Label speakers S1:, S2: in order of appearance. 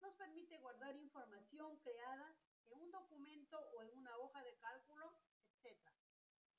S1: Nos permite guardar información creada